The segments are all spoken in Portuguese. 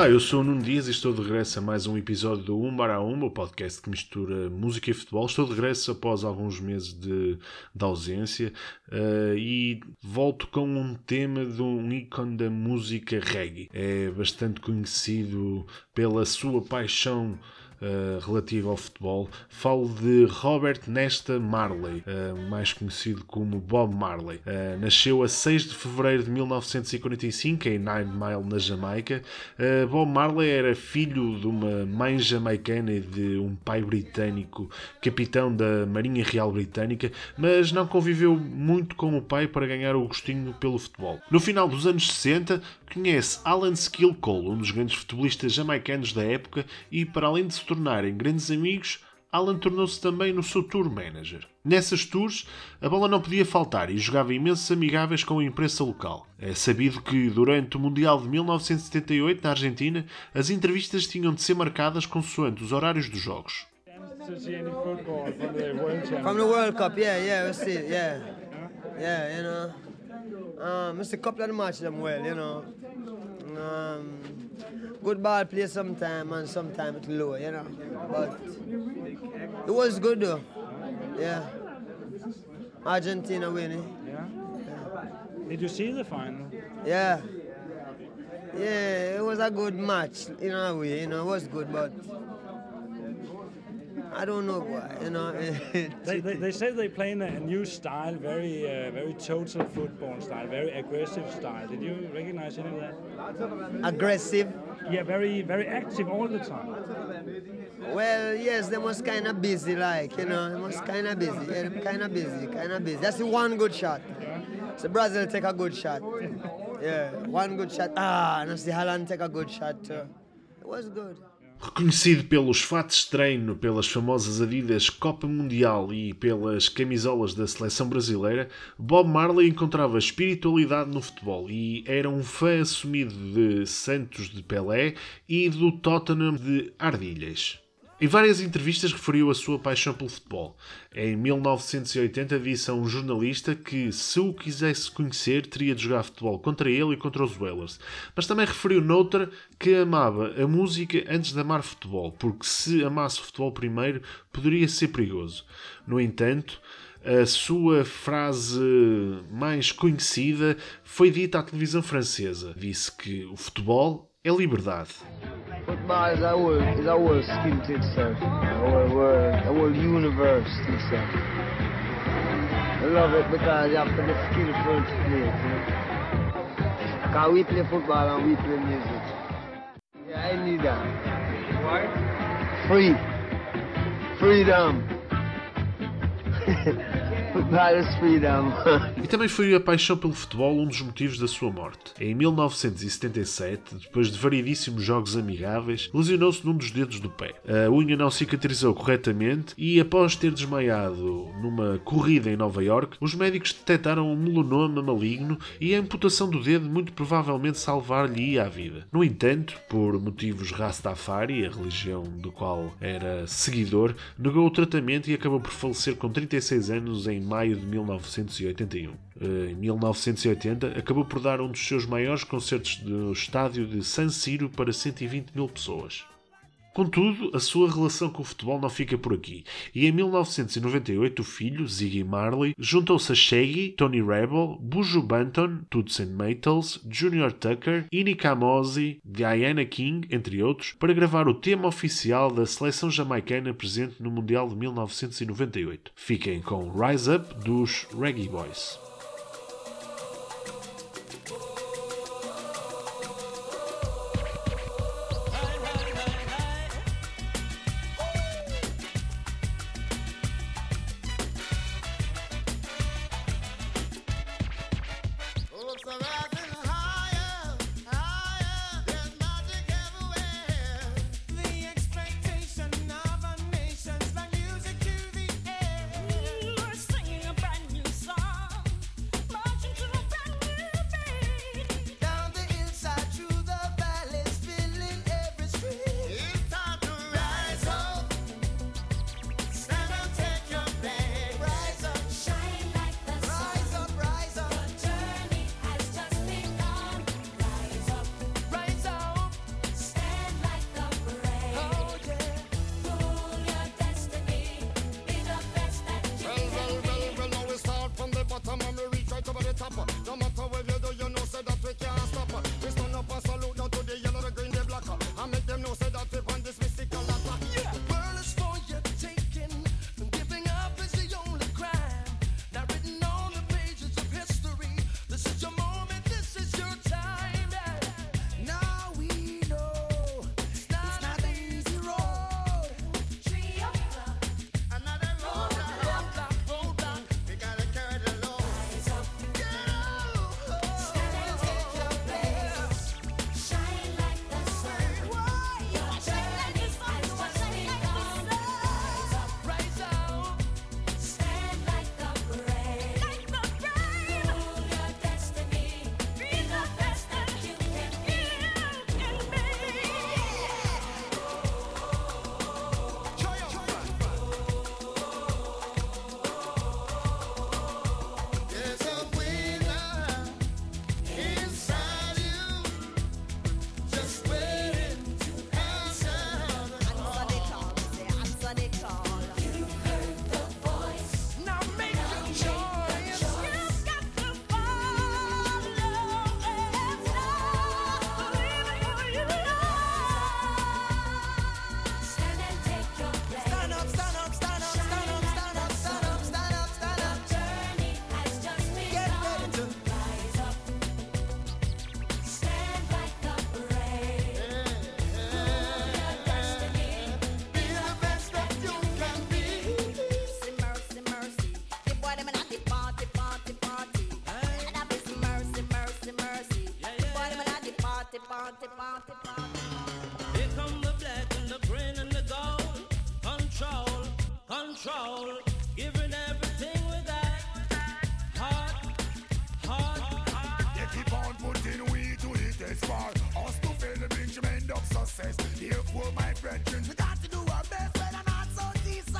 Olá, eu sou o Nuno Dias e estou de regresso a mais um episódio do 1 para 1, o podcast que mistura música e futebol. Estou de regresso após alguns meses de, de ausência uh, e volto com um tema de um ícone da música reggae. É bastante conhecido pela sua paixão uh, relativo ao futebol. Falo de Robert Nesta Marley, uh, mais conhecido como Bob Marley. Uh, nasceu a 6 de fevereiro de 1945 em Nine Mile, na Jamaica. Bob Marley era filho de uma mãe jamaicana e de um pai britânico, capitão da Marinha Real Britânica, mas não conviveu muito com o pai para ganhar o gostinho pelo futebol. No final dos anos 60, conhece Alan Skill Cole, um dos grandes futebolistas jamaicanos da época, e para além de se tornarem grandes amigos, Alan tornou-se também no seu tour manager. Nessas tours, a bola não podia faltar e jogava imensos amigáveis com a imprensa local. É sabido que, durante o Mundial de 1978, na Argentina, as entrevistas tinham de ser marcadas consoante os horários dos jogos. From the World Cup, yeah, yeah, we see, yeah. Yeah, you know. Um, it's a couple of the matches them well, you know. Um, good ball play sometime and sometime it's low, you know. But it was good though. Yeah. Argentina winning. Yeah. yeah. Did you see the final? Yeah. Yeah, it was a good match in a way, you know, it was good, but I don't know why, you know. they, they, they say they play in a new style, very uh, very total football style, very aggressive style. Did you recognize any of that? Aggressive? Yeah, very very active all the time. Well, yes, they was kind of busy, like you know, they was kind of busy. Yeah, kind of busy, kind of busy. That's the one good shot. So Brazil take a good shot. yeah, one good shot. Ah, and I see Holland take a good shot too. It was good. Reconhecido pelos fatos de treino, pelas famosas Adidas Copa Mundial e pelas camisolas da seleção brasileira, Bob Marley encontrava espiritualidade no futebol e era um fã assumido de Santos de Pelé e do Tottenham de Ardilhas. Em várias entrevistas referiu a sua paixão pelo futebol. Em 1980 disse a um jornalista que, se o quisesse conhecer, teria de jogar futebol contra ele e contra os Whalers. Mas também referiu noutra que amava a música antes de amar futebol, porque se amasse futebol primeiro, poderia ser perigoso. No entanto, a sua frase mais conhecida foi dita à televisão francesa. Disse que o futebol é liberdade. Football is whole, is skill to itself, world, universe. I love it because you have skillful to we play football and we play music. I need that. Free. Freedom. e também foi a paixão pelo futebol um dos motivos da sua morte. Em 1977, depois de variedíssimos jogos amigáveis, lesionou-se num dos dedos do pé. A unha não cicatrizou corretamente e, após ter desmaiado numa corrida em Nova York, os médicos detectaram um melanoma maligno e a amputação do dedo muito provavelmente salvar-lhe a vida. No entanto, por motivos Rastafari, a religião do qual era seguidor, negou o tratamento e acabou por falecer com 36 anos em maio de 1981. Eh, em 1980, acabou por dar um dos seus maiores concertos no estádio de San Siro para 120 mil pessoas. Contudo, a sua relação com o futebol não fica por aqui, e em 1998 o filho, Ziggy Marley, juntou-se a Shaggy, Tony Rebel, Buju Banton, Toots Maytals, Junior Tucker, Ini Kamosi, Diana King, entre outros, para gravar o tema oficial da seleção jamaicana presente no Mundial de 1998. Fiquem com Rise Up dos Reggae Boys. Party, party, party. Here come the black and the green and the gold. Control, control, giving everything we got. Heart, heart, They keep on putting we to the test for us to feel the big tremendous success. Therefore, my brethren, we got to do our best when I'm not so east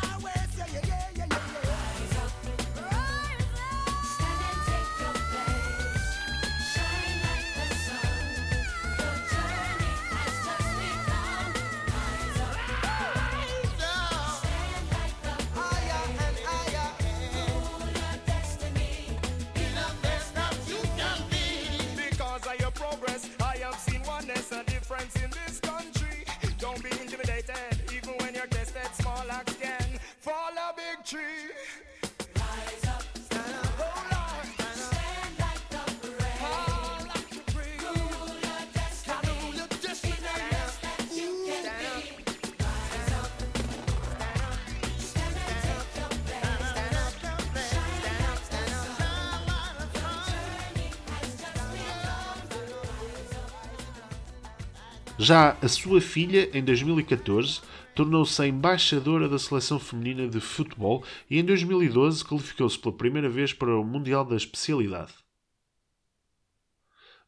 Já a sua filha, em 2014, tornou-se a embaixadora da seleção feminina de futebol e em 2012 qualificou-se pela primeira vez para o Mundial da Especialidade.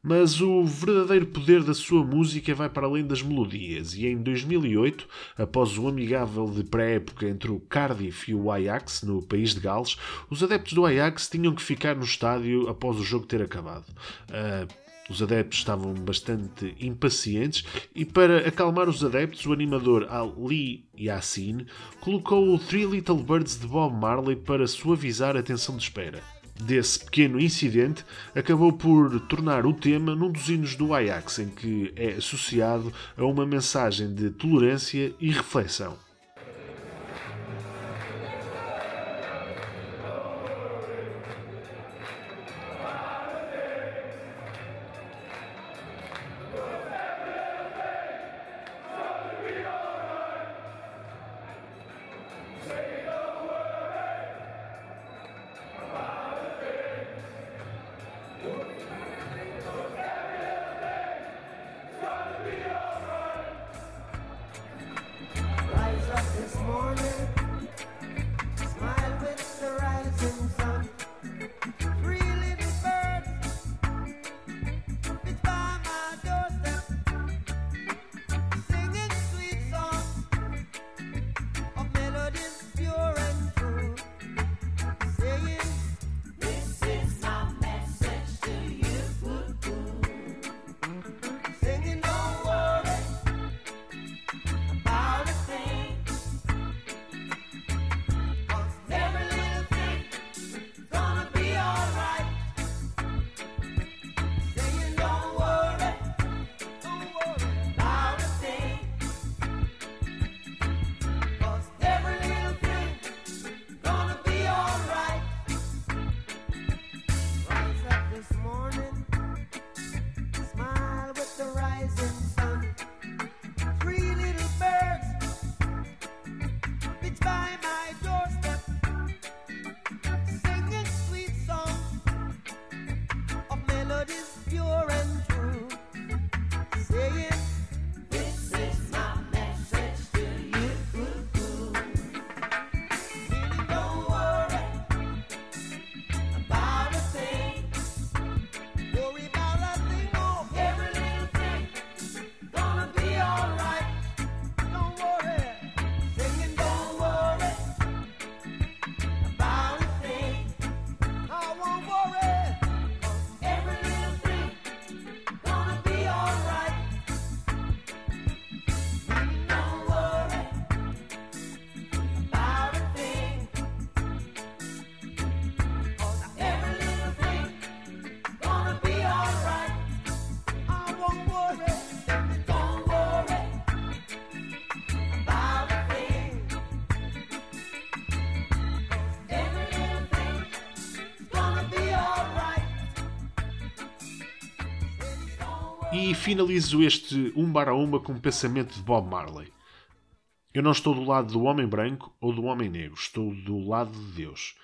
Mas o verdadeiro poder da sua música vai para além das melodias, e em 2008, após o amigável de pré-época entre o Cardiff e o Ajax, no país de Gales, os adeptos do Ajax tinham que ficar no estádio após o jogo ter acabado. Ah, os adeptos estavam bastante impacientes e, para acalmar os adeptos, o animador Ali Yassin colocou o Three Little Birds de Bob Marley para suavizar a tensão de espera. Desse pequeno incidente, acabou por tornar o tema num dos hinos do Ajax, em que é associado a uma mensagem de tolerância e reflexão. E finalizo este Umbar a Umba com um pensamento de Bob Marley. Eu não estou do lado do homem branco ou do homem negro, estou do lado de Deus.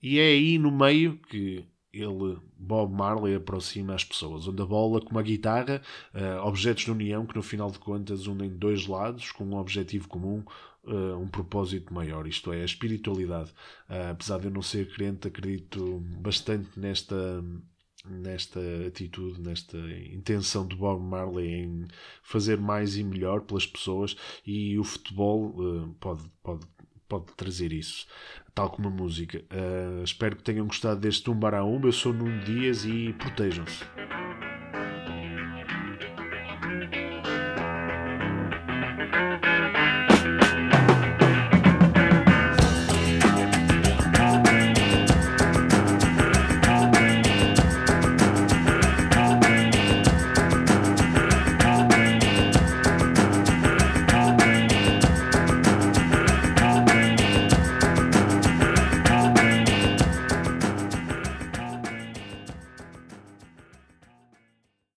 E é aí no meio que ele, Bob Marley, aproxima as pessoas, onde a bola, como a guitarra, eh, objetos de união que no final de contas unem dois lados com um objetivo comum, eh, um propósito maior, isto é, a espiritualidade. Eh, apesar de eu não ser crente, acredito bastante nesta nesta atitude, nesta intenção de Bob Marley em fazer mais e melhor pelas pessoas e o futebol eh, pode, pode, pode trazer isso, tal como a música. Eh, espero que tenham gostado deste Um Bará Um. Eu sou Nuno Dias e protejam-se.